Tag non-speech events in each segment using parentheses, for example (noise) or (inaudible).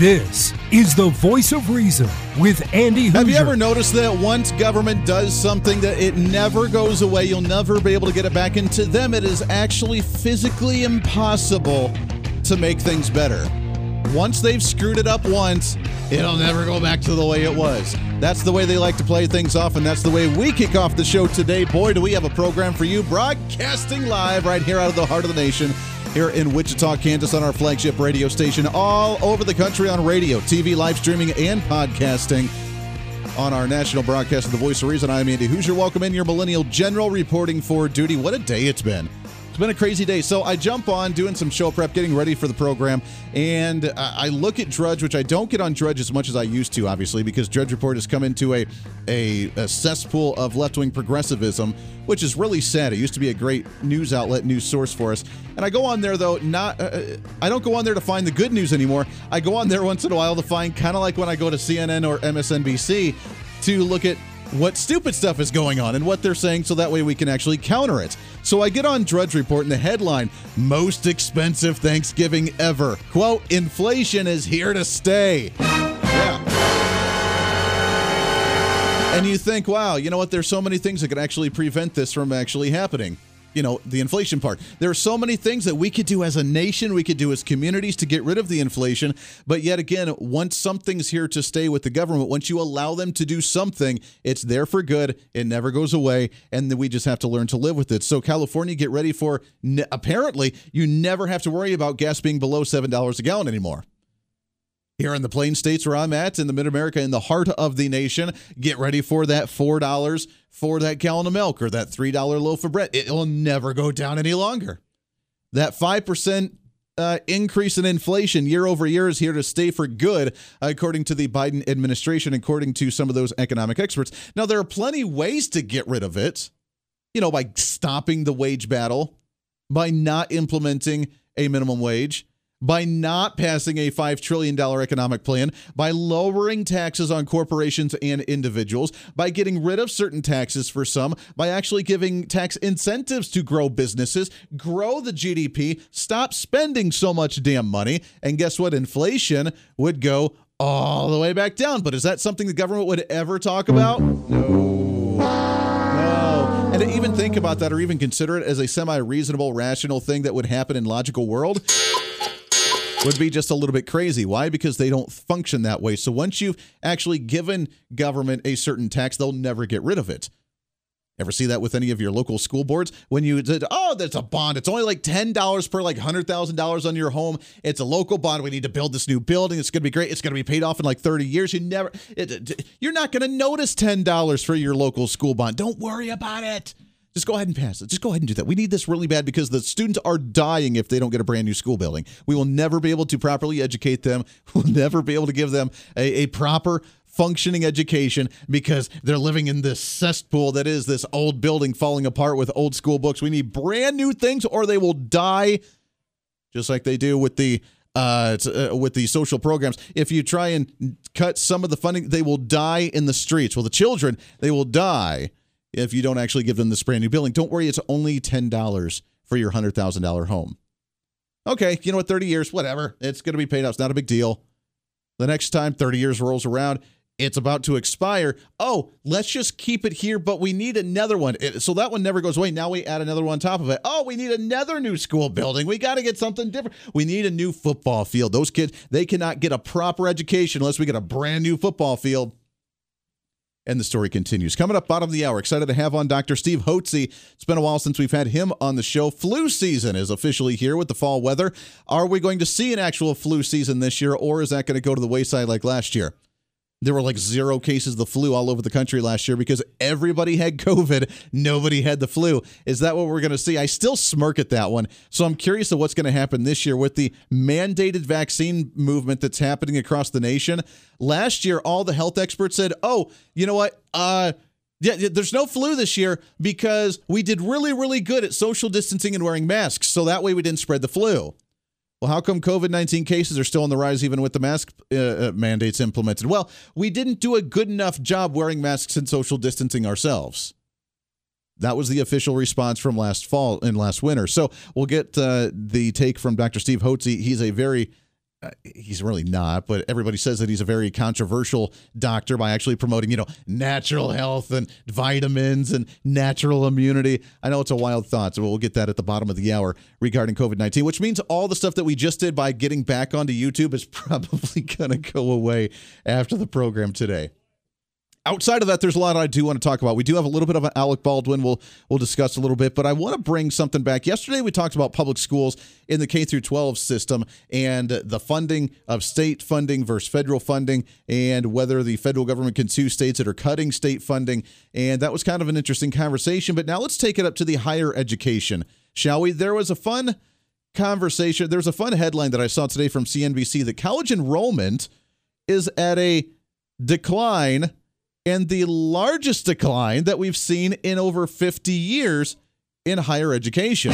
This is the voice of reason with Andy Hooser. Have you ever noticed that once government does something that it never goes away, you'll never be able to get it back? And to them, it is actually physically impossible to make things better. Once they've screwed it up once, it'll never go back to the way it was. That's the way they like to play things off, and that's the way we kick off the show today. Boy, do we have a program for you, broadcasting live right here out of the heart of the nation here in Wichita, Kansas, on our flagship radio station, all over the country on radio, TV, live streaming, and podcasting. On our national broadcast of The Voice of Reason, I'm Andy Hooser. Welcome in your Millennial General reporting for duty. What a day it's been. Been a crazy day. So I jump on doing some show prep, getting ready for the program, and I look at Drudge, which I don't get on Drudge as much as I used to, obviously, because Drudge Report has come into a a, a cesspool of left wing progressivism, which is really sad. It used to be a great news outlet, news source for us. And I go on there though, not uh, I don't go on there to find the good news anymore. I go on there once in a while to find kind of like when I go to CNN or MSNBC to look at what stupid stuff is going on and what they're saying so that way we can actually counter it. So I get on Drudge Report and the headline, most expensive Thanksgiving ever. Quote, inflation is here to stay. Yeah. And you think, wow, you know what? There's so many things that could actually prevent this from actually happening you know the inflation part. There are so many things that we could do as a nation we could do as communities to get rid of the inflation. But yet again once something's here to stay with the government once you allow them to do something it's there for good it never goes away and then we just have to learn to live with it. So california get ready for apparently you never have to worry about gas being below $7 a gallon anymore here in the plain states where I'm at in the mid America, in the heart of the nation. Get ready for that $4 for that gallon of milk or that $3 loaf of bread. It'll never go down any longer. That 5% uh, increase in inflation year over year is here to stay for good, according to the Biden administration, according to some of those economic experts. Now, there are plenty ways to get rid of it, you know, by stopping the wage battle, by not implementing a minimum wage by not passing a $5 trillion economic plan, by lowering taxes on corporations and individuals, by getting rid of certain taxes for some, by actually giving tax incentives to grow businesses, grow the GDP, stop spending so much damn money. And guess what? Inflation would go all the way back down. But is that something the government would ever talk about? No. And to even think about that or even consider it as a semi reasonable, rational thing that would happen in logical world would be just a little bit crazy. Why? Because they don't function that way. So once you've actually given government a certain tax, they'll never get rid of it. Ever see that with any of your local school boards? When you said, "Oh, that's a bond. It's only like ten dollars per like hundred thousand dollars on your home. It's a local bond. We need to build this new building. It's going to be great. It's going to be paid off in like thirty years. You never, it, you're not going to notice ten dollars for your local school bond. Don't worry about it." Just go ahead and pass it. Just go ahead and do that. We need this really bad because the students are dying if they don't get a brand new school building. We will never be able to properly educate them. (laughs) We'll never be able to give them a, a proper functioning education because they're living in this cesspool that is this old building falling apart with old school books. We need brand new things or they will die just like they do with the uh, uh, with the social programs. If you try and cut some of the funding, they will die in the streets. Well, the children, they will die if you don't actually give them this brand new building. Don't worry, it's only $10 for your $100,000 home. Okay, you know what? 30 years, whatever. It's going to be paid out. It's not a big deal. The next time 30 years rolls around, it's about to expire. Oh, let's just keep it here, but we need another one. So that one never goes away. Now we add another one on top of it. Oh, we need another new school building. We got to get something different. We need a new football field. Those kids, they cannot get a proper education unless we get a brand new football field. And the story continues. Coming up, bottom of the hour, excited to have on Dr. Steve Hotze. It's been a while since we've had him on the show. Flu season is officially here with the fall weather. Are we going to see an actual flu season this year, or is that going to go to the wayside like last year? There were like zero cases of the flu all over the country last year because everybody had COVID. Nobody had the flu. Is that what we're going to see? I still smirk at that one. So I'm curious of what's going to happen this year with the mandated vaccine movement that's happening across the nation. Last year, all the health experts said, oh, you know what? Uh, Yeah, there's no flu this year because we did really, really good at social distancing and wearing masks. So that way we didn't spread the flu. Well, how come COVID 19 cases are still on the rise even with the mask uh, uh, mandates implemented? Well, we didn't do a good enough job wearing masks and social distancing ourselves. That was the official response from last fall and last winter. So we'll get uh, the take from Dr. Steve Hotze. He's a very uh, he's really not, but everybody says that he's a very controversial doctor by actually promoting, you know, natural health and vitamins and natural immunity. I know it's a wild thought, so we'll get that at the bottom of the hour regarding COVID 19, which means all the stuff that we just did by getting back onto YouTube is (laughs) probably going to go away after the program today outside of that, there's a lot I do want to talk about. We do have a little bit of an Alec Baldwin we'll we'll discuss a little bit, but I want to bring something back. Yesterday we talked about public schools in the K through 12 system and the funding of state funding versus federal funding and whether the federal government can sue states that are cutting state funding. And that was kind of an interesting conversation. But now let's take it up to the higher education, shall we? There was a fun conversation. There's a fun headline that I saw today from CNBC that college enrollment is at a decline and the largest decline that we've seen in over 50 years in higher education.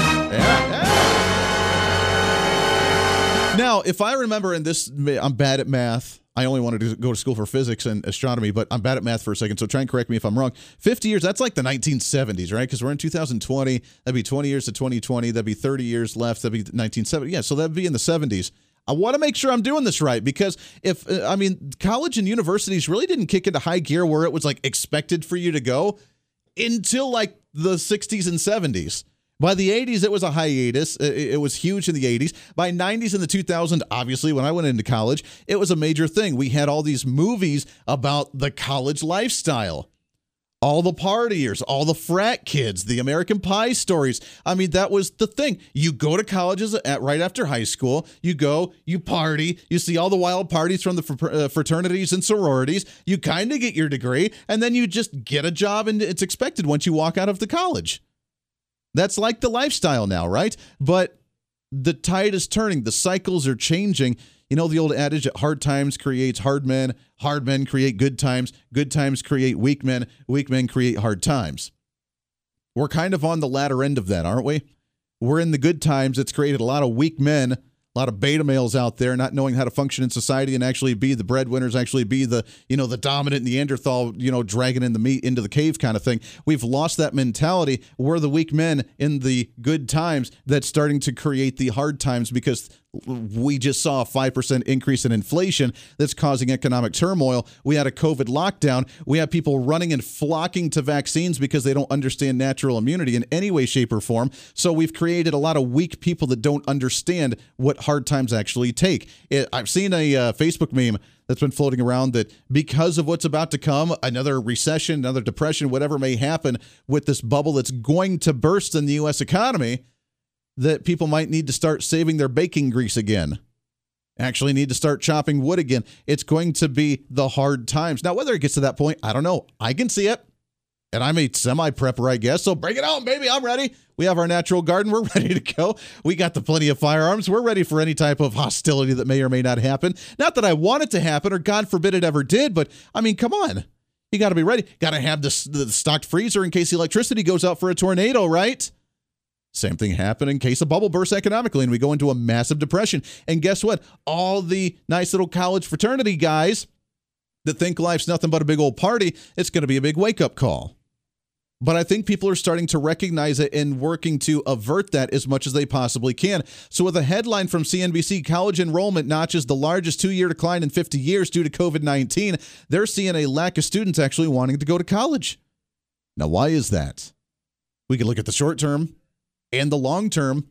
Now, if I remember, in this, I'm bad at math. I only wanted to go to school for physics and astronomy, but I'm bad at math for a second. So try and correct me if I'm wrong. 50 years, that's like the 1970s, right? Because we're in 2020. That'd be 20 years to 2020. That'd be 30 years left. That'd be 1970. Yeah, so that'd be in the 70s. I want to make sure I'm doing this right because if uh, I mean college and universities really didn't kick into high gear where it was like expected for you to go until like the 60s and 70s. By the 80s, it was a hiatus. It was huge in the 80s. By 90s and the 2000s, obviously, when I went into college, it was a major thing. We had all these movies about the college lifestyle all the partiers, all the frat kids, the American Pie stories. I mean, that was the thing. You go to colleges at right after high school, you go, you party, you see all the wild parties from the uh, fraternities and sororities, you kind of get your degree, and then you just get a job and it's expected once you walk out of the college. That's like the lifestyle now, right? But the tide is turning, the cycles are changing you know the old adage that hard times creates hard men, hard men create good times, good times create weak men, weak men create hard times. We're kind of on the latter end of that, aren't we? We're in the good times. It's created a lot of weak men a lot of beta males out there not knowing how to function in society and actually be the breadwinners, actually be the you know the dominant Neanderthal, you know, dragging in the meat into the cave kind of thing. We've lost that mentality. We're the weak men in the good times that's starting to create the hard times because we just saw a 5% increase in inflation that's causing economic turmoil. We had a COVID lockdown. We have people running and flocking to vaccines because they don't understand natural immunity in any way, shape, or form. So we've created a lot of weak people that don't understand what hard times actually take. I've seen a uh, Facebook meme that's been floating around that because of what's about to come, another recession, another depression, whatever may happen with this bubble that's going to burst in the U.S. economy that people might need to start saving their baking grease again. Actually, need to start chopping wood again. It's going to be the hard times. Now, whether it gets to that point, I don't know. I can see it. And I'm a semi prepper, I guess. So bring it on, baby. I'm ready. We have our natural garden. (laughs) We're ready to go. We got the plenty of firearms. We're ready for any type of hostility that may or may not happen. Not that I want it to happen, or God forbid it ever did, but I mean, come on. You got to be ready. Got to have the, the stocked freezer in case the electricity goes out for a tornado, right? Same thing happened in case a bubble bursts economically and we go into a massive depression. And guess what? All the nice little college fraternity guys that think life's nothing but a big old party, it's going to be a big wake up call. But I think people are starting to recognize it and working to avert that as much as they possibly can. So, with a headline from CNBC, college enrollment notches the largest two year decline in 50 years due to COVID 19, they're seeing a lack of students actually wanting to go to college. Now, why is that? We could look at the short term and the long term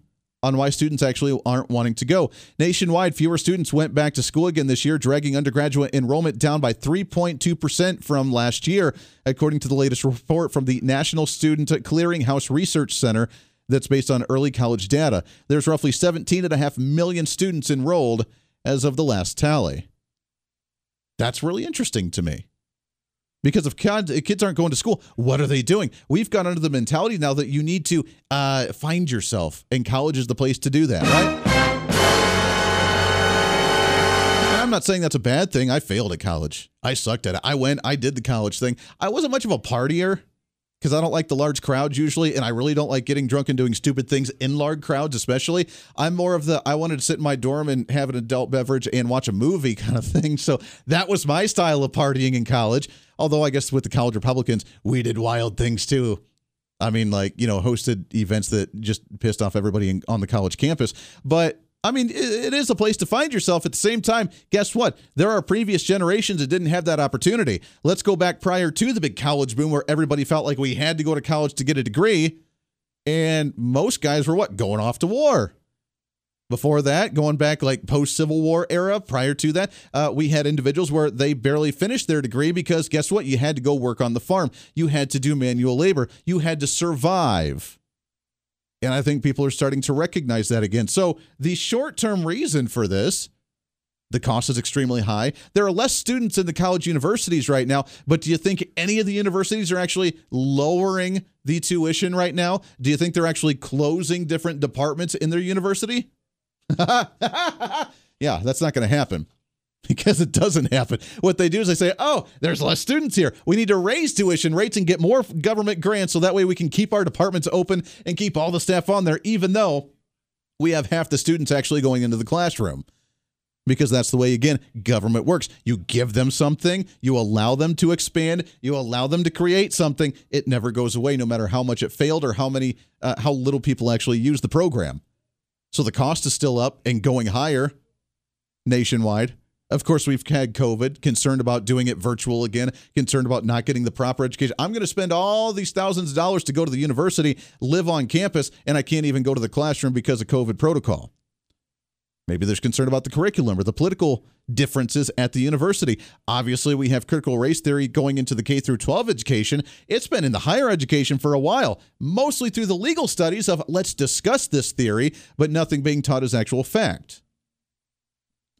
on why students actually aren't wanting to go. Nationwide, fewer students went back to school again this year, dragging undergraduate enrollment down by 3.2% from last year, according to the latest report from the National Student Clearinghouse Research Center that's based on early college data. There's roughly 17.5 million students enrolled as of the last tally. That's really interesting to me. Because if kids aren't going to school, what are they doing? We've got under the mentality now that you need to uh, find yourself, and college is the place to do that, right? I'm not saying that's a bad thing. I failed at college. I sucked at it. I went, I did the college thing. I wasn't much of a partier. Because I don't like the large crowds usually, and I really don't like getting drunk and doing stupid things in large crowds, especially. I'm more of the I wanted to sit in my dorm and have an adult beverage and watch a movie (laughs) kind of thing. So that was my style of partying in college. Although I guess with the college Republicans, we did wild things too. I mean, like, you know, hosted events that just pissed off everybody in, on the college campus. But I mean, it is a place to find yourself. At the same time, guess what? There are previous generations that didn't have that opportunity. Let's go back prior to the big college boom where everybody felt like we had to go to college to get a degree. And most guys were what? Going off to war. Before that, going back like post Civil War era, prior to that, uh, we had individuals where they barely finished their degree because guess what? You had to go work on the farm. You had to do manual labor. You had to survive. And I think people are starting to recognize that again. So the short term reason for this. The cost is extremely high. There are less students in the college universities right now, but do you think any of the universities are actually lowering the tuition right now? Do you think they're actually closing different departments in their university? (laughs) yeah, that's not going to happen (laughs) because it doesn't happen. What they do is they say, oh, there's less students here. We need to raise tuition rates and get more government grants so that way we can keep our departments open and keep all the staff on there, even though we have half the students actually going into the classroom. Because that's the way, again, government works. You give them something, you allow them to expand, you allow them to create something. It never goes away, no matter how much it failed or how many, uh, how little people actually use the program. So the cost is still up and going higher nationwide. Of course, we've had COVID, concerned about doing it virtual again, concerned about not getting the proper education. I'm going to spend all these thousands of dollars to go to the university, live on campus, and I can't even go to the classroom because of COVID protocol. Maybe there's concern about the curriculum or the political differences at the university. Obviously, we have critical race theory going into the K through 12 education. It's been in the higher education for a while, mostly through the legal studies of let's discuss this theory, but nothing being taught as actual fact.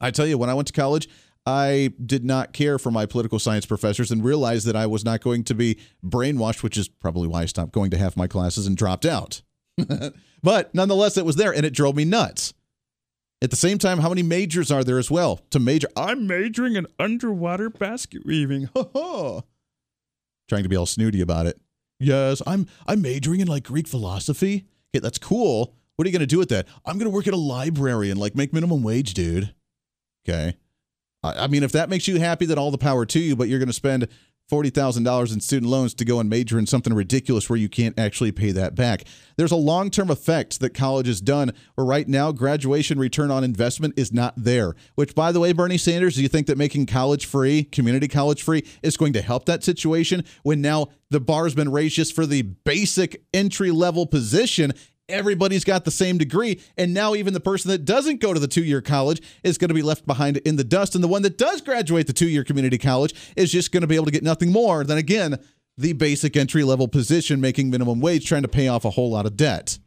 I tell you, when I went to college, I did not care for my political science professors and realized that I was not going to be brainwashed, which is probably why I stopped going to half my classes and dropped out. (laughs) but nonetheless, it was there and it drove me nuts. At the same time, how many majors are there as well? To major, I'm majoring in underwater basket weaving. (laughs) Trying to be all snooty about it. Yes, I'm I'm majoring in like Greek philosophy. Okay, that's cool. What are you to do with that? I'm to work at a library and like make minimum wage, dude. Okay. I mean, if that makes you happy, then all the power to you, but you're going to spend $40,000 in student loans to go and major in something ridiculous where you can't actually pay that back. There's a long term effect that college has done where right now graduation return on investment is not there. Which, by the way, Bernie Sanders, do you think that making college free, community college free, is going to help that situation when now the bar has been raised just for the basic entry level position everybody's got the same degree. And now, even the person that doesn't go to the two year college is going to be left behind in the dust. And the one that does graduate the two year community college is just going to be able to get nothing more than, again, the basic entry level position, making minimum wage, trying to pay off a whole lot of debt.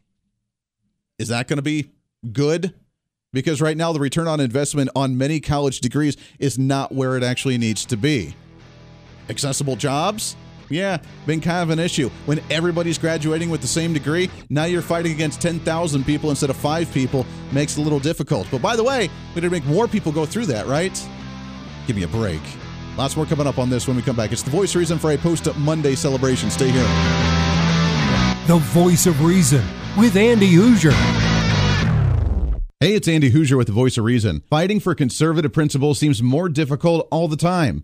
Is that going to be good? Because right now, the return on investment on many college degrees is not where it actually needs to be. Accessible jobs? Yeah, been kind of an issue. When everybody's graduating with the same degree, now you're fighting against 10,000 people instead of five people. Makes it a little difficult. But by the way, we need to make more people go through that, right? Give me a break. Lots more coming up on this when we come back. It's the voice of reason for a post up Monday celebration. Stay here. The voice of reason with Andy Hooser. Hey, it's Andy Hooser with the voice of reason. Fighting for conservative principles seems more difficult all the time.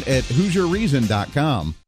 at HooserReason.com.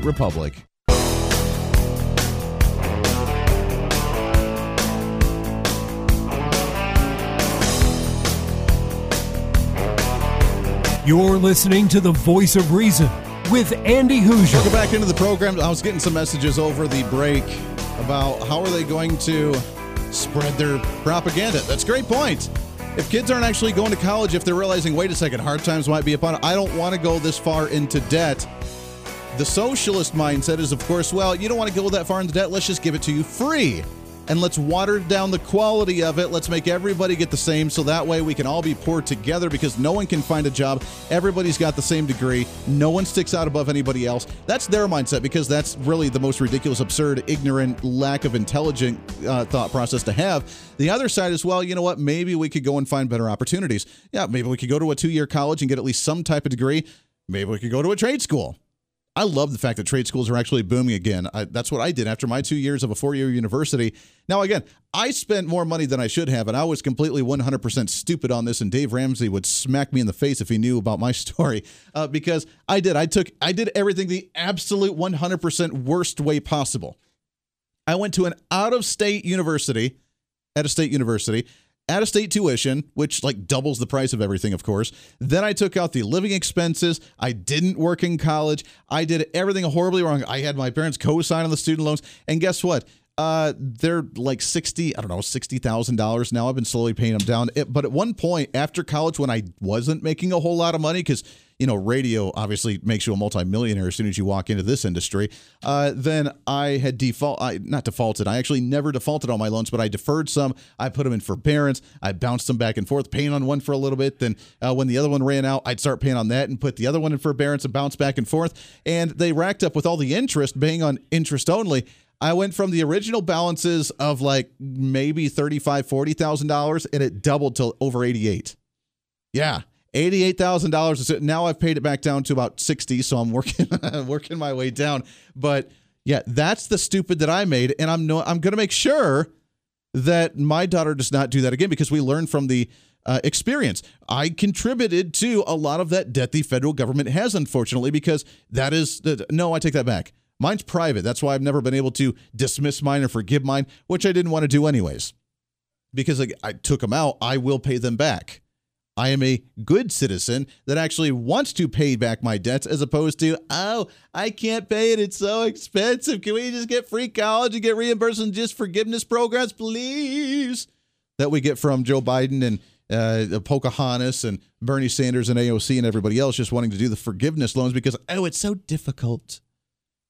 republic. You're listening to the voice of reason with Andy Hooser. Welcome back into the program. I was getting some messages over the break about how are they going to spread their propaganda. That's a great point. If kids aren't actually going to college, if they're realizing, wait a second, hard times might be upon, I don't want to go this far into debt. The socialist mindset is, of course, well, you don't want to go that far into debt. Let's just give it to you free. And let's water down the quality of it. Let's make everybody get the same so that way we can all be poor together because no one can find a job. Everybody's got the same degree. No one sticks out above anybody else. That's their mindset because that's really the most ridiculous, absurd, ignorant, lack of intelligent uh, thought process to have. The other side is, well, you know what? Maybe we could go and find better opportunities. Yeah, maybe we could go to a two year college and get at least some type of degree. Maybe we could go to a trade school. I love the fact that trade schools are actually booming again. I, that's what I did after my two years of a four year university. Now, again, I spent more money than I should have, and I was completely 100% stupid on this. And Dave Ramsey would smack me in the face if he knew about my (laughs) story uh, because I did. I took, I did everything the absolute 100% worst way possible. I went to an out of state university, at a state university out of state tuition, which like doubles the price of everything, of course. Then I took out the living expenses. I didn't work in college. I did everything horribly wrong. I had my parents co sign on the student loans. And guess what? Uh, they're like 60, I don't know, $60,000 now. I've been slowly paying them down. It, but at one point after college, when I wasn't making a whole lot of money, because you know, radio obviously makes you a multimillionaire as soon as you walk into this industry. Uh, then I had default, I not defaulted. I actually never defaulted on my loans, but I deferred some. I put them in forbearance. I bounced them back and forth, paying on one for a little bit. Then uh, when the other one ran out, I'd start paying on that and put the other one in forbearance and bounce back and forth. And they racked up with all the interest, paying on interest only. I went from the original balances of like maybe thirty-five, forty thousand dollars, and it doubled to over eighty-eight. Yeah, eighty-eight thousand dollars. Now I've paid it back down to about sixty, so I'm working (laughs) working my way down. But yeah, that's the stupid that I made, and I'm no, I'm going to make sure that my daughter does not do that again because we learned from the uh, experience. I contributed to a lot of that debt the federal government has, unfortunately, because that is the, no, I take that back. Mine's private. That's why I've never been able to dismiss mine or forgive mine, which I didn't want to do anyways. Because I, took them out, I will pay them back. I am a good citizen that actually wants to pay back my debts as opposed to, oh, I can't pay it. It's so expensive. Can we just get free college and get reimbursed and just forgiveness programs, please? That we get from Joe Biden and uh, Pocahontas and Bernie Sanders and AOC and everybody else just wanting to do the forgiveness loans because, oh, it's so difficult.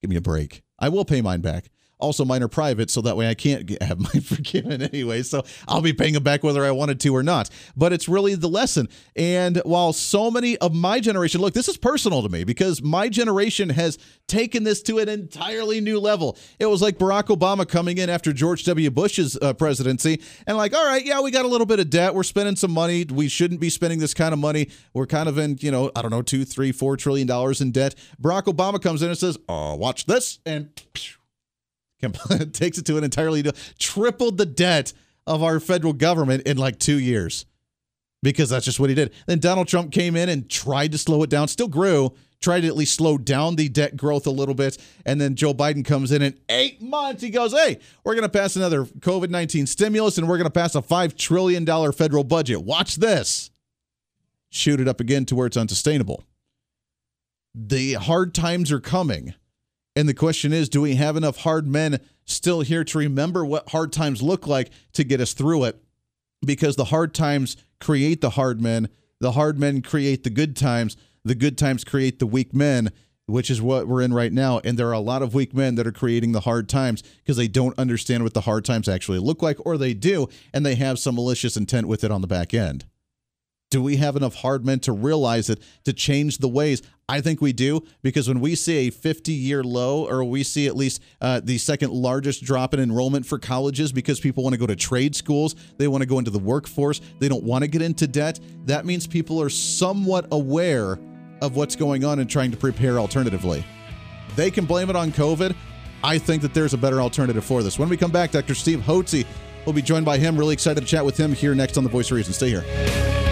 Give me a break. I will pay mine back. Also, mine are private, so that way I can't get, (laughs) have mine forgiven anyway. So I'll be paying them back whether I wanted to or not. But it's really the lesson. And while so many of my generation, look, this is personal to me because my generation has taken this to an entirely new level. It was like Barack Obama coming in after George W. Bush's uh, presidency and like, all right, yeah, we got a little bit of debt. We're spending some money. We shouldn't be spending this kind of money. We're kind of in, you know, I don't know, two, three, four trillion dollars in debt. Barack Obama comes in and says, oh, watch this. And (laughs) (laughs) takes it to an entirely new tripled the debt of our federal government in like two years because that's just what he did. Then Donald Trump came in and tried to slow it down, still grew, tried to at least slow down the debt growth a little bit. And then Joe Biden comes in in eight months. He goes, Hey, we're going to pass another COVID 19 stimulus and we're going to pass a $5 trillion federal budget. Watch this. Shoot it up again to where it's unsustainable. the hard times are coming. And the question is do we have enough hard men still here to remember what hard times look like to get us through it? Because the hard times create the hard men, the hard men create the good times, the good times create the weak men which is what we're in right now. And there are a lot of weak men that are creating the hard times because they don't understand what the hard times actually look like, or they do, and they have some malicious intent with it on the back end. Do we have enough hard men to realize it, to change the ways? I think we do, because when we see a 50 year low, or we see at least uh, the second largest drop in enrollment for colleges because people want to go to trade schools, they want to go into the workforce, they don't want to get into debt, that means people are somewhat aware of what's going on and trying to prepare alternatively. They can blame it on COVID. I think that there's a better alternative for this. When we come back, Dr. Steve Hotze will be joined by him. Really excited to chat with him here next on The Voice of Reason. Stay here.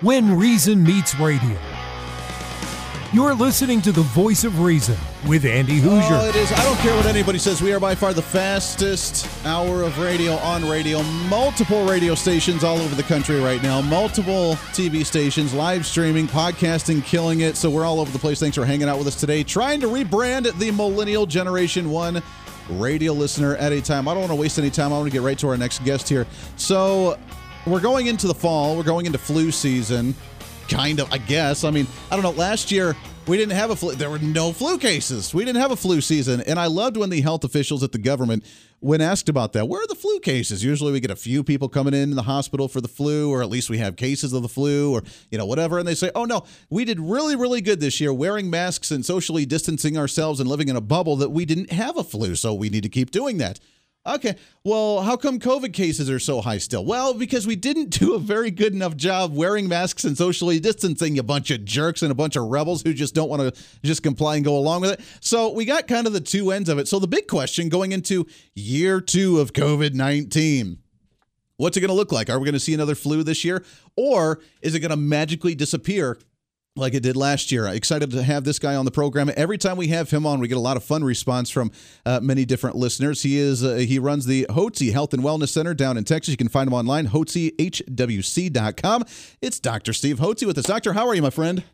When Reason Meets Radio. You're listening to the Voice of Reason with Andy Hooser. Oh, it is. I don't care what anybody says. We are by far the fastest hour of radio on radio. Multiple radio stations all over the country right now. Multiple TV stations, live streaming, podcasting, killing it. So we're all over the place. Thanks for hanging out with us today. Trying to rebrand the Millennial Generation One radio listener at a time. I don't want to waste any time. I want to get right to our next guest here. So we're going into the fall. We're going into flu season kind of, I guess. I mean, I don't know. Last year, we didn't have a flu. There were no flu cases. We didn't have a flu season. And I loved when the health officials at the government, when asked about that, where are the flu cases? Usually we get a few people coming in the hospital for the flu, or at least we have cases of the flu, or, you know, whatever. And they say, oh, no, we did really, really good this year wearing masks and socially distancing ourselves and living in a bubble that we didn't have a flu. So we need to keep doing that. Okay. Well, how come COVID cases are so high still? Well, because we didn't do a very good enough job wearing masks and socially distancing, a bunch of jerks and a bunch of rebels who just don't want to just comply and go along with it. So we got kind of the two ends of it. So the big question going into year two of COVID 19 what's it going to look like? Are we going to see another flu this year? Or is it going to magically disappear like it did last year. Excited to have this guy on the program. Every time we have him on, we get a lot of fun response from uh, many different listeners. He is uh, he runs the Hotze Health and Wellness Center down in Texas. You can find him online, hotzehwc.com. It's Dr. Steve Hotze with us. Doctor, how are you, my friend?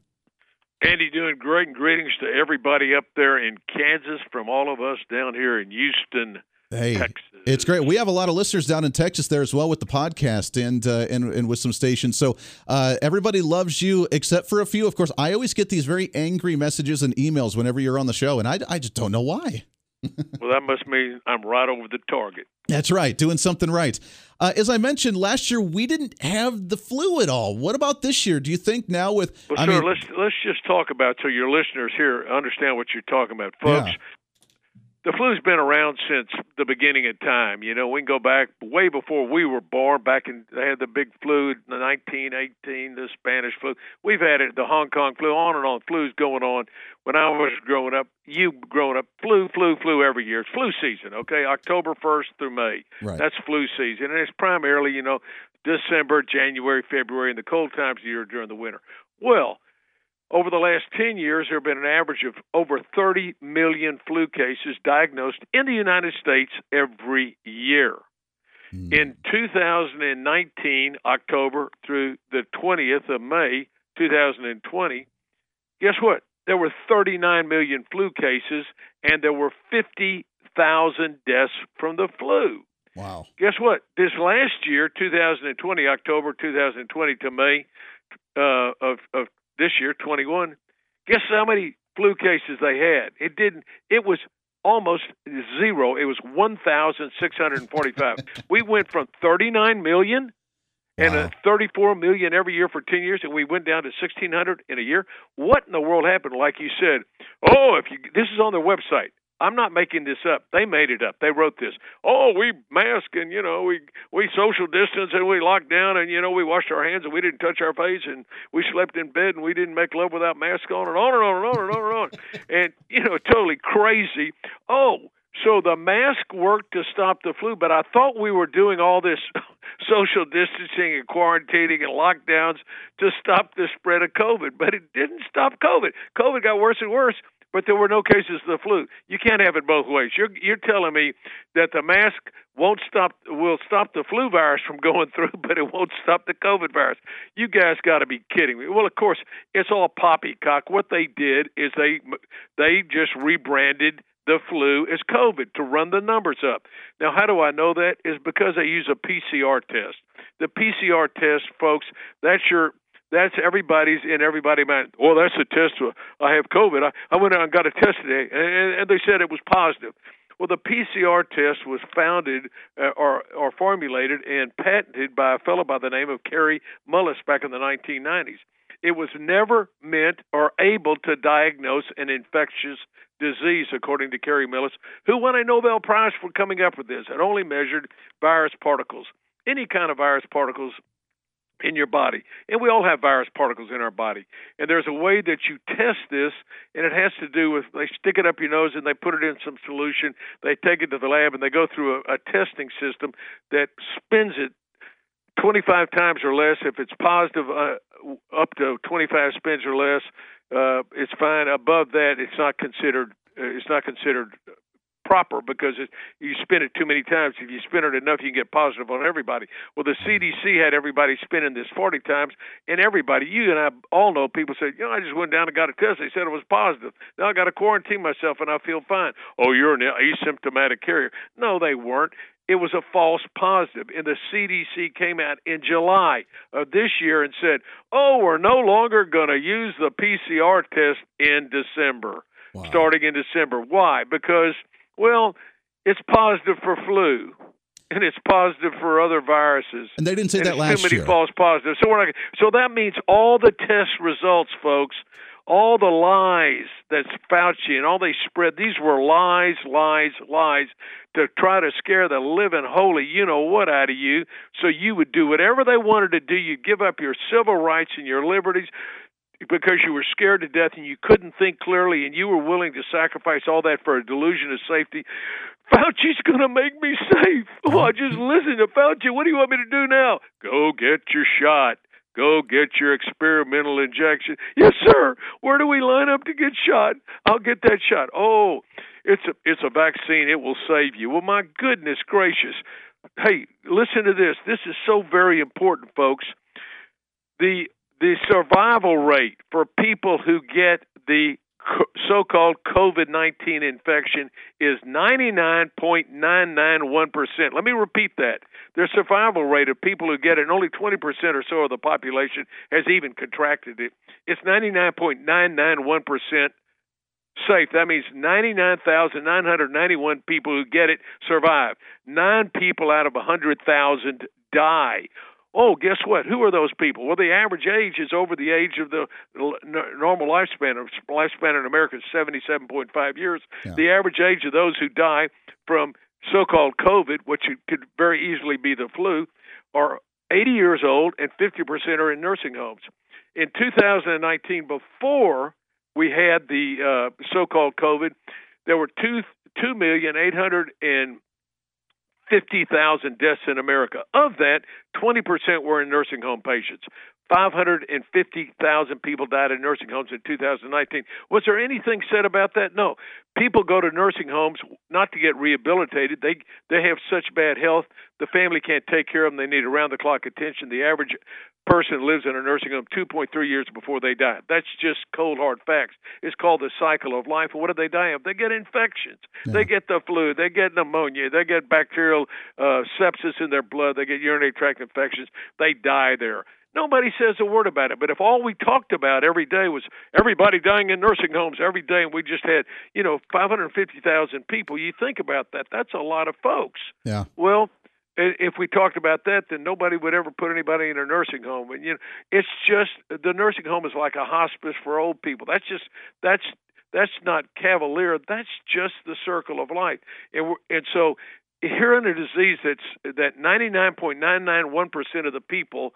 Andy, doing great, and greetings to everybody up there in Kansas from all of us down here in Houston, Hey, Texas. It's great. We have a lot of listeners down in Texas there as well with the podcast and uh, and, and with some stations. So uh, everybody loves you except for a few. Of course, I always get these very angry messages and emails whenever you're on the show, and I, I just don't know why. (laughs) well, that must mean I'm right over the target. That's right, doing something right. Uh, as I mentioned last year, we didn't have the flu at all. What about this year? Do you think now with? Well, I sir, mean, let's let's just talk about so your listeners here understand what you're talking about, folks. Yeah. The flu's been around since the beginning of time. You know, we can go back way before we were born. Back in they had the big flu, in 1918, the Spanish flu. We've had it, the Hong Kong flu, on and on. Flu's going on. When I was growing up, you growing up, flu, flu, flu every year. It's flu season, okay? October 1st through May. Right. That's flu season, and it's primarily, you know, December, January, February, and the cold times of year during the winter. Well, over the last 10 years, there have been an average of over 30 million flu cases diagnosed in the United States every year. Hmm. In 2019, October through the 20th of May, 2020, guess what? there were 39 million flu cases, and there were 50,000 deaths from the flu. Wow. Guess what? This last year, 2020, October 2020 to May uh, of, of this year, 21, guess how many flu cases they had? It didn't, it was almost zero. It was 1,645. (laughs) we went from 39 million and Wow. uh, 34 million every year for 10 years, and we went down to 1,600 in a year. What in the world happened? Like you said, oh, if you this is on their website. I'm not making this up. They made it up. They wrote this. Oh, we mask and you know we we social distance and we locked down and you know we washed our hands and we didn't touch our face and we slept in bed and we didn't make love without mask on and on and on and on and on and on (laughs) and you know totally crazy. Oh, so the mask worked to stop the flu, but I thought we were doing all this (laughs) social distancing and quarantining and lockdowns to stop the spread of COVID, but it didn't stop COVID. COVID got worse and worse, but there were no cases of the flu. You can't have it both ways. You're you're telling me that the mask won't stop will stop the flu virus from going (laughs) through, but it won't stop the COVID virus. You guys got to be kidding me. Well, of course, it's all poppycock. What they did is they they just rebranded the flu as COVID to run the numbers up. Now, how do I know that? Is because they use a PCR test. The PCR test, folks, that's your that's everybody's in everybody mind. Well, that's a test. I have COVID. I, I went out and got a test today, and, and they said it was positive. Well, the PCR test was founded uh, or or formulated and patented by a fellow by the name of Kary Mullis back in the 1990s. It was never meant or able to diagnose an infectious disease, according to Kary Mullis, who won a Nobel Prize for coming up with this. It only measured virus particles, any kind of virus particles in your body. And we all have virus particles in our body. And there's a way that you test this, and it has to do with they stick it up your nose and they put it in some solution. They take it to the lab and they go through a, a testing system that spins it 25 times or less. If it's positive, uh, up to 25 spins or less, uh, it's fine. Above that, it's not considered. Uh, it's not considered proper because it, you spin it too many times. If you spin it enough, you can get positive on everybody. Well, the CDC had everybody spinning this 40 times, and everybody, you and I all know, people said, you know, I just went down and got a test. They said it was positive. Now I got to quarantine myself, and I feel fine. Oh, you're an asymptomatic carrier. No, they weren't. It was a false positive. and the CDC came out in July of this year and said, "Oh, we're no longer going to use the PCR test in December, Wow. starting in December. Why? Because well, it's positive for flu, and it's positive for other viruses. And they didn't say and that last too many year. false positives. So we're not. So that means all the test results, folks, all the lies that Fauci and all they spread. These were lies, lies, lies to try to scare the living holy you know what out of you, so you would do whatever they wanted to do. You'd give up your civil rights and your liberties because you were scared to death and you couldn't think clearly and you were willing to sacrifice all that for a delusion of safety. Fauci's going to make me safe. Oh, I just listen to Fauci. What do you want me to do now? Go get your shot. Go get your experimental injection. Yes, sir. Where do we line up to get shot? I'll get that shot. Oh, it's a it's a vaccine. It will save you. Well, my goodness gracious. Hey, listen to this. This is so very important, folks. The the survival rate for people who get the so-called COVID-19 infection is 99.991%. Let me repeat that. The survival rate of people who get it, and only 20% or so of the population has even contracted it, it's 99.991% safe. That means 99,991 people who get it survive. Nine people out of 100,000 die. Oh, guess what? Who are those people? Well, the average age is over the age of the normal lifespan. Lifespan in America is 77.5 years. Yeah. The average age of those who die from so-called COVID, which could very easily be the flu, are 80 years old, and 50% are in nursing homes. In 2019, before we had the uh, so-called COVID, there were two two million eight hundred and fifty thousand deaths in America. Of that, twenty percent were in nursing home patients. 550,000 people died in nursing homes in 2019. Was there anything said about that? No. People go to nursing homes not to get rehabilitated. They they have such bad health, the family can't take care of them. They need around the clock attention. The average person lives in a nursing home 2.3 years before they die. That's just cold hard facts. It's called the cycle of life. And what do they die of? They get infections. Yeah. They get the flu. They get pneumonia. They get bacterial uh, sepsis in their blood. They get urinary tract infections. They die there. Nobody says a word about it. But if all we talked about every day was everybody dying in nursing homes every day, and we just had, you know, 550,000 people, you think about that. That's a lot of folks. Yeah. Well, if we talked about that, then nobody would ever put anybody in a nursing home. And you know, it's just the nursing home is like a hospice for old people. That's just that's that's not cavalier. That's just the circle of life. And we're and so here in a disease that's that 99.991% of the people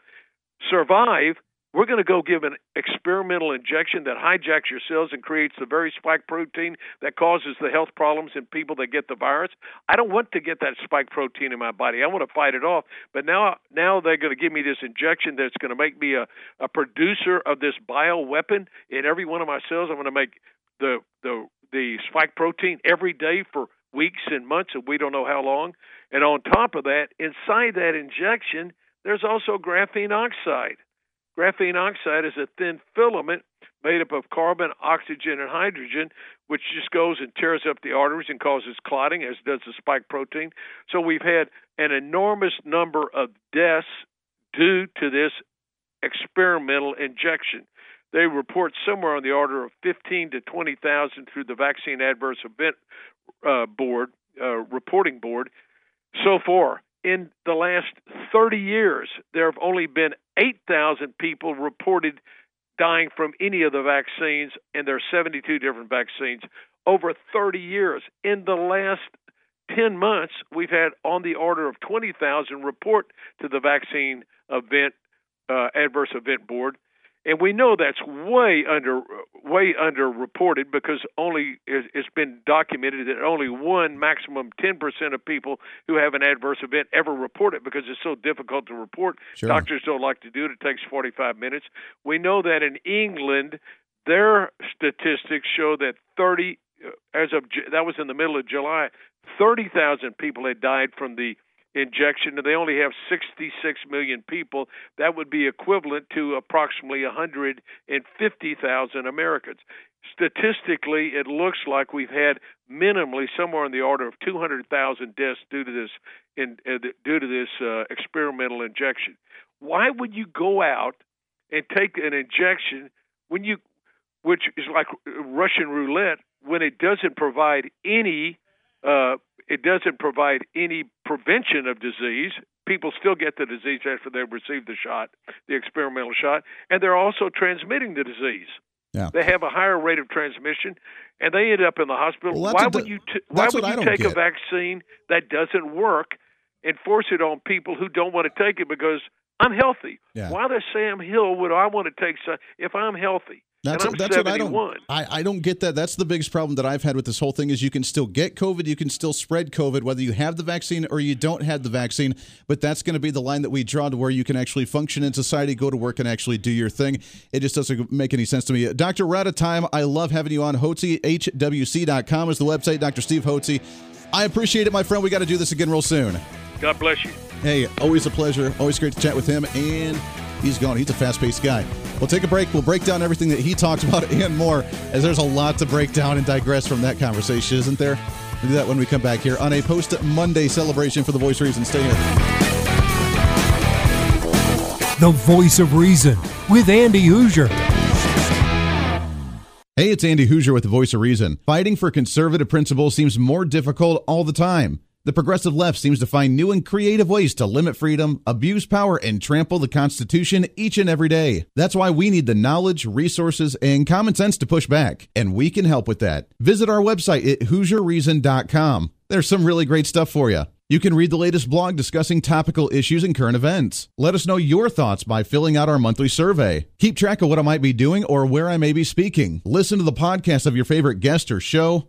survive we're going to go give an experimental injection that hijacks your cells and creates the very spike protein that causes the health problems in people that get the virus. I don't want to get that spike protein in my body. I want to fight it off. But now, now they're going to give me this injection that's going to make me a, a producer of this bioweapon in every one of my cells. I'm going to make the the the spike protein every day for weeks and months, and we don't know how long. And on top of that, inside that injection, there's also graphene oxide. Graphene oxide is a thin filament made up of carbon, oxygen, and hydrogen, which just goes and tears up the arteries and causes clotting, as does the spike protein. So we've had an enormous number of deaths due to this experimental injection. They report somewhere on the order of 15 to 20,000 through the Vaccine Adverse Event uh, Board, uh, reporting board, so far in the last 30 years, there have only been 8,000 people reported dying from any of the vaccines, and there are 72 different vaccines over 30 years. In the last 10 months, we've had on the order of 20,000 report to the vaccine event uh, adverse event board and we know that's way under way underreported because only it's been documented that only one maximum 10% of people who have an adverse event ever report it because it's so difficult to report. Sure. doctors don't like to do it. It takes 45 minutes. We know that in England their statistics show that 30 uh, as of that was in the middle of July 30,000 people had died from the injection, and they only have 66 million people. That would be equivalent to approximately 150,000 Americans. Statistically, it looks like we've had minimally somewhere in the order of 200,000 deaths due to this in, uh, due to this uh, experimental injection. Why would you go out and take an injection when you, which is like Russian roulette, when it doesn't provide any uh, it doesn't provide any prevention of disease. People still get the disease after they've received the shot, the experimental shot, and they're also transmitting the disease. Yeah. They have a higher rate of transmission, and they end up in the hospital. Well, why would you? T- why would you take get. a vaccine that doesn't work and force it on people who don't want to take it because I'm healthy? Yeah. Why does Sam Hill would I want to take if I'm healthy? That's, and I'm that's 71. what I don't. I, I don't get that. That's the biggest problem that I've had with this whole thing is you can still get COVID, you can still spread COVID, whether you have the vaccine or you don't have the vaccine. But that's going to be the line that we draw to where you can actually function in society, go to work, and actually do your thing. It just doesn't make any sense to me. Doctor, we're out of time. I love having you on. Hotze, HWC.com is the website. Dr. Steve Hotze. I appreciate it, my friend. We got to do this again real soon. God bless you. Hey, always a pleasure. Always great to chat with him. And he's gone. He's a fast paced guy. We'll take a break. We'll break down everything that he talked (laughs) about and more, as there's a lot to break down and digress from that conversation, isn't there? We'll do that when we come back here on a post Monday celebration for the Voice of Reason. Stay here. The Voice of Reason with Andy Hooser. Hey, it's Andy Hooser with the Voice of Reason. Fighting for conservative principles seems more difficult all the time. The progressive left seems to find new and creative ways to limit freedom, abuse power, and trample the Constitution each and every day. That's why we need the knowledge, resources, and common sense to push back, and we can help with that. Visit our website at HooserReason.com. There's some really great stuff for you. You can read the latest blog discussing topical issues and current events. Let us know your thoughts by filling out our monthly survey. Keep track of what I might be doing or where I may be speaking. Listen to the podcast of your favorite guest or show,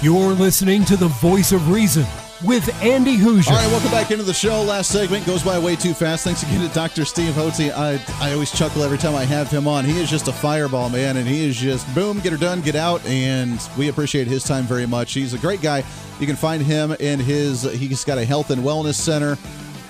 You're listening to the voice of reason with Andy Hooser. All right, welcome back into the show. Last segment goes by way too fast. Thanks again to Dr. Steve Hotze. I, I always chuckle every time I have him on. He is just a fireball, man, and he is just boom, get her done, get out, and we appreciate his time very much. He's a great guy. You can find him in his, he's got a health and wellness center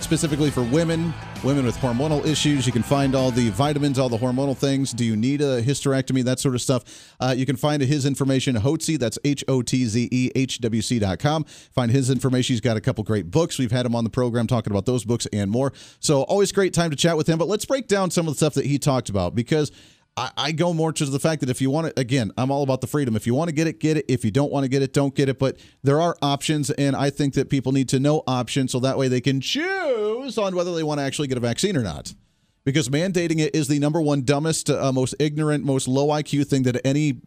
specifically for women, women with hormonal issues. You can find all the vitamins, all the hormonal things. Do you need a hysterectomy? That sort of stuff. Uh, you can find his information, Hotze, that's H O T Z E H W C.com. Find his information. He's got a couple great books. We've had him on the program talking about those books and more. So always great time to chat with him. But let's break down some of the stuff that he talked about because I, I go more to the fact that if you want it, again, I'm all about the freedom. If you want to get it, get it. If you don't want to get it, don't get it. But there are options, and I think that people need to know options so that way they can choose on whether they want to actually get a vaccine or not. Because mandating it is the number one dumbest, uh, most ignorant, most low IQ thing that any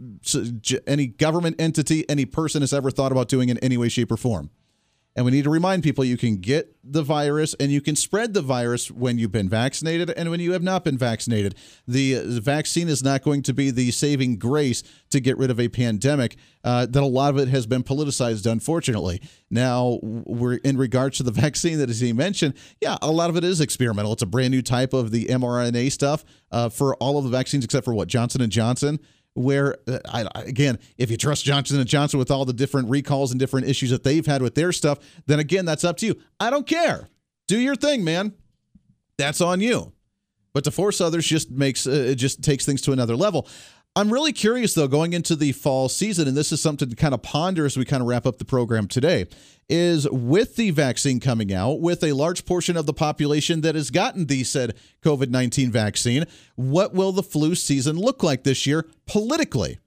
any government entity, any person has ever thought about doing in any way, shape, or form. And we need to remind people you can get the virus and you can spread the virus when you've been vaccinated and when you have not been vaccinated. The, vaccine is not going to be the saving grace to get rid of a pandemic. Uh, that a lot of it has been politicized, unfortunately. Now, we're in regards to the (laughs) vaccine that as he mentioned, yeah, a lot of it is experimental. It's a brand new type of the mRNA stuff uh, for all of the vaccines except for what Johnson and Johnson where uh, I, again if you trust johnson and johnson with all the different recalls and different issues that they've had with their stuff then again that's up to you. I don't care. Do your thing man. That's on you. But to force others just makes uh, it just takes things to another level i'm really curious though going into the fall season and this is something to kind of ponder as we kind of wrap up the program today is with the vaccine coming out, with a large portion of the population that has gotten the said COVID 19 vaccine, what will the flu season look like this year politically?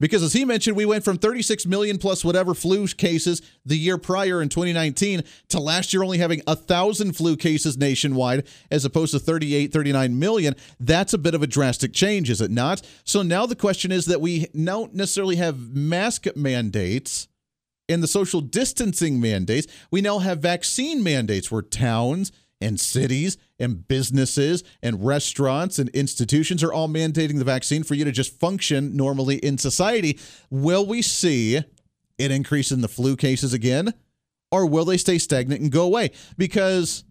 Because as he mentioned, we went from 36 million plus whatever flu cases the year prior in 2019 to last year only having a thousand flu cases nationwide as opposed to 38, 39 million. That's a bit of a drastic change, is it not? So now the question is that we don't necessarily have mask mandates and the social distancing mandates, we now have vaccine mandates where towns and cities and businesses and restaurants and institutions are all mandating the vaccine for you to just function normally in society. Will we see an increase in the flu cases again? Or will they stay stagnant and go away? Because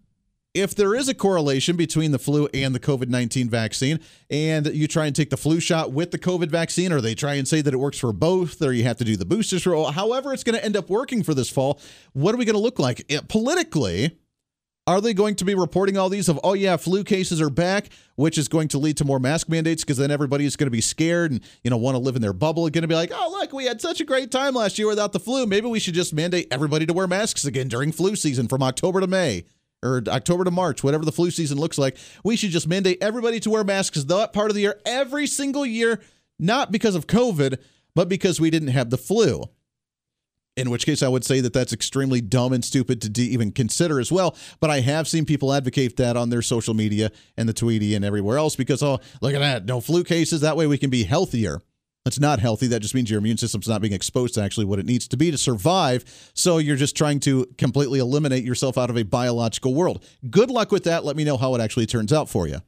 if there is a correlation between the flu and the COVID 19 vaccine, and you try and take the flu shot with the COVID vaccine, or they try and say that it works for both, or you have to do the boosters for however it's going to end up working for this fall, what are we going to look like? It, politically, are they going to be reporting all these of, oh, yeah, flu cases are back, which is going to lead to more mask mandates because then everybody is going to be scared and, you know, want to live in their bubble and going to be like, oh, look, we had such a great time last year without the flu. Maybe we should just mandate everybody to wear masks again during flu season from October to May or October to March, whatever the flu season looks like, we should just mandate everybody to wear masks that part of the year every single year, not because of COVID, but because we didn't have the flu. In which case, I would say that that's extremely dumb and stupid to even consider as well. But I have seen people advocate that on their social media and the Tweety and everywhere else because, oh, look at that, no flu cases. That way we can be healthier. That's not healthy. That just means your immune system's not being exposed to actually what it needs to be to survive. So you're just trying to completely eliminate yourself out of a biological world. Good luck with that. Let me know how it actually turns out for you.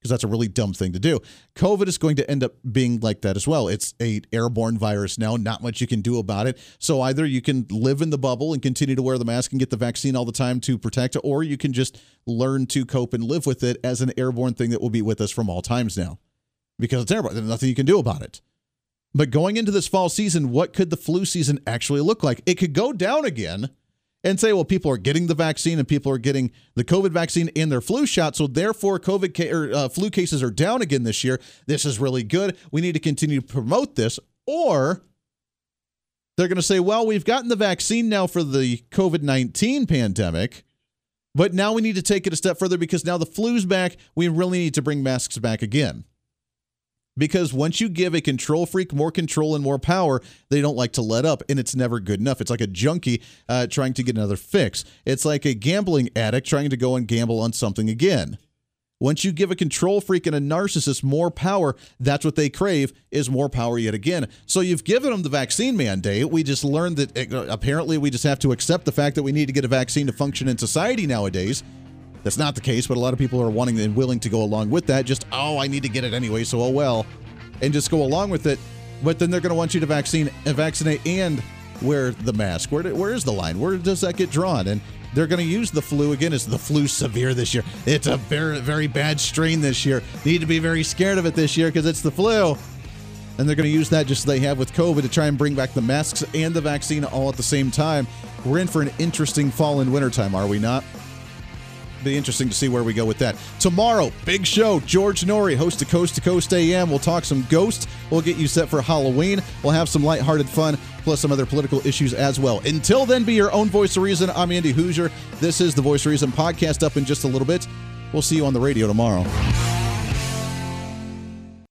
Because that's a really dumb thing to do. COVID is going to end up being like that as well. It's a airborne virus now, not much you can do about it. So either you can live in the bubble and continue to wear the mask and get the vaccine all the time to protect or you can just learn to cope and live with it as an airborne thing that will be with us from all times now. Because it's airborne. There's nothing you can do about it. But going into this fall season, what could the flu season actually look like? It could go down again and say, well, people are getting the vaccine and people are getting the COVID vaccine and their flu shot. So therefore, COVID ca- or, uh, flu cases are down again this year. This is really good. We need to continue to promote this. Or they're going to say, well, we've gotten the vaccine now for the COVID 19 pandemic. But now we need to take it a step further because now the flu's back. We really need to bring masks back again because once you give a control freak more control and more power, they don't like to let up, and it's never good enough. It's like a junkie uh, trying to get another fix. It's like a gambling addict trying to go and gamble on something again. Once you give a control freak and a narcissist more power, that's what they crave is more power yet again. So you've given them the vaccine mandate. We just learned that uh, apparently we just have to accept the fact that we need to get a vaccine to function in society nowadays. That's not the case, but a lot of people are wanting and willing to go along with that. Just, oh, I need to get it anyway, so oh well. And just go along with it. But then they're going to want you to vaccine, vaccinate and wear the mask. Where, where is the line? Where does that get drawn? And they're going to use the flu again. Is the flu severe this year? It's a very, very bad strain this year. Need to be very scared of it this year because it's the flu. And they're going to use that just as they have with COVID to try and bring back the masks and the vaccine all at the same time. We're in for an interesting fall and winter time, are we not? Be interesting to see where we go with that. Tomorrow, big show. George Noory, host of Coast to Coast AM. We'll talk some ghosts. We'll get you set for Halloween. We'll have some lighthearted fun, plus some other political issues as well. Until then, be your own voice of reason. I'm Andy Hooser. This is the Voice of Reason podcast up in just a little bit. We'll see you on the radio tomorrow.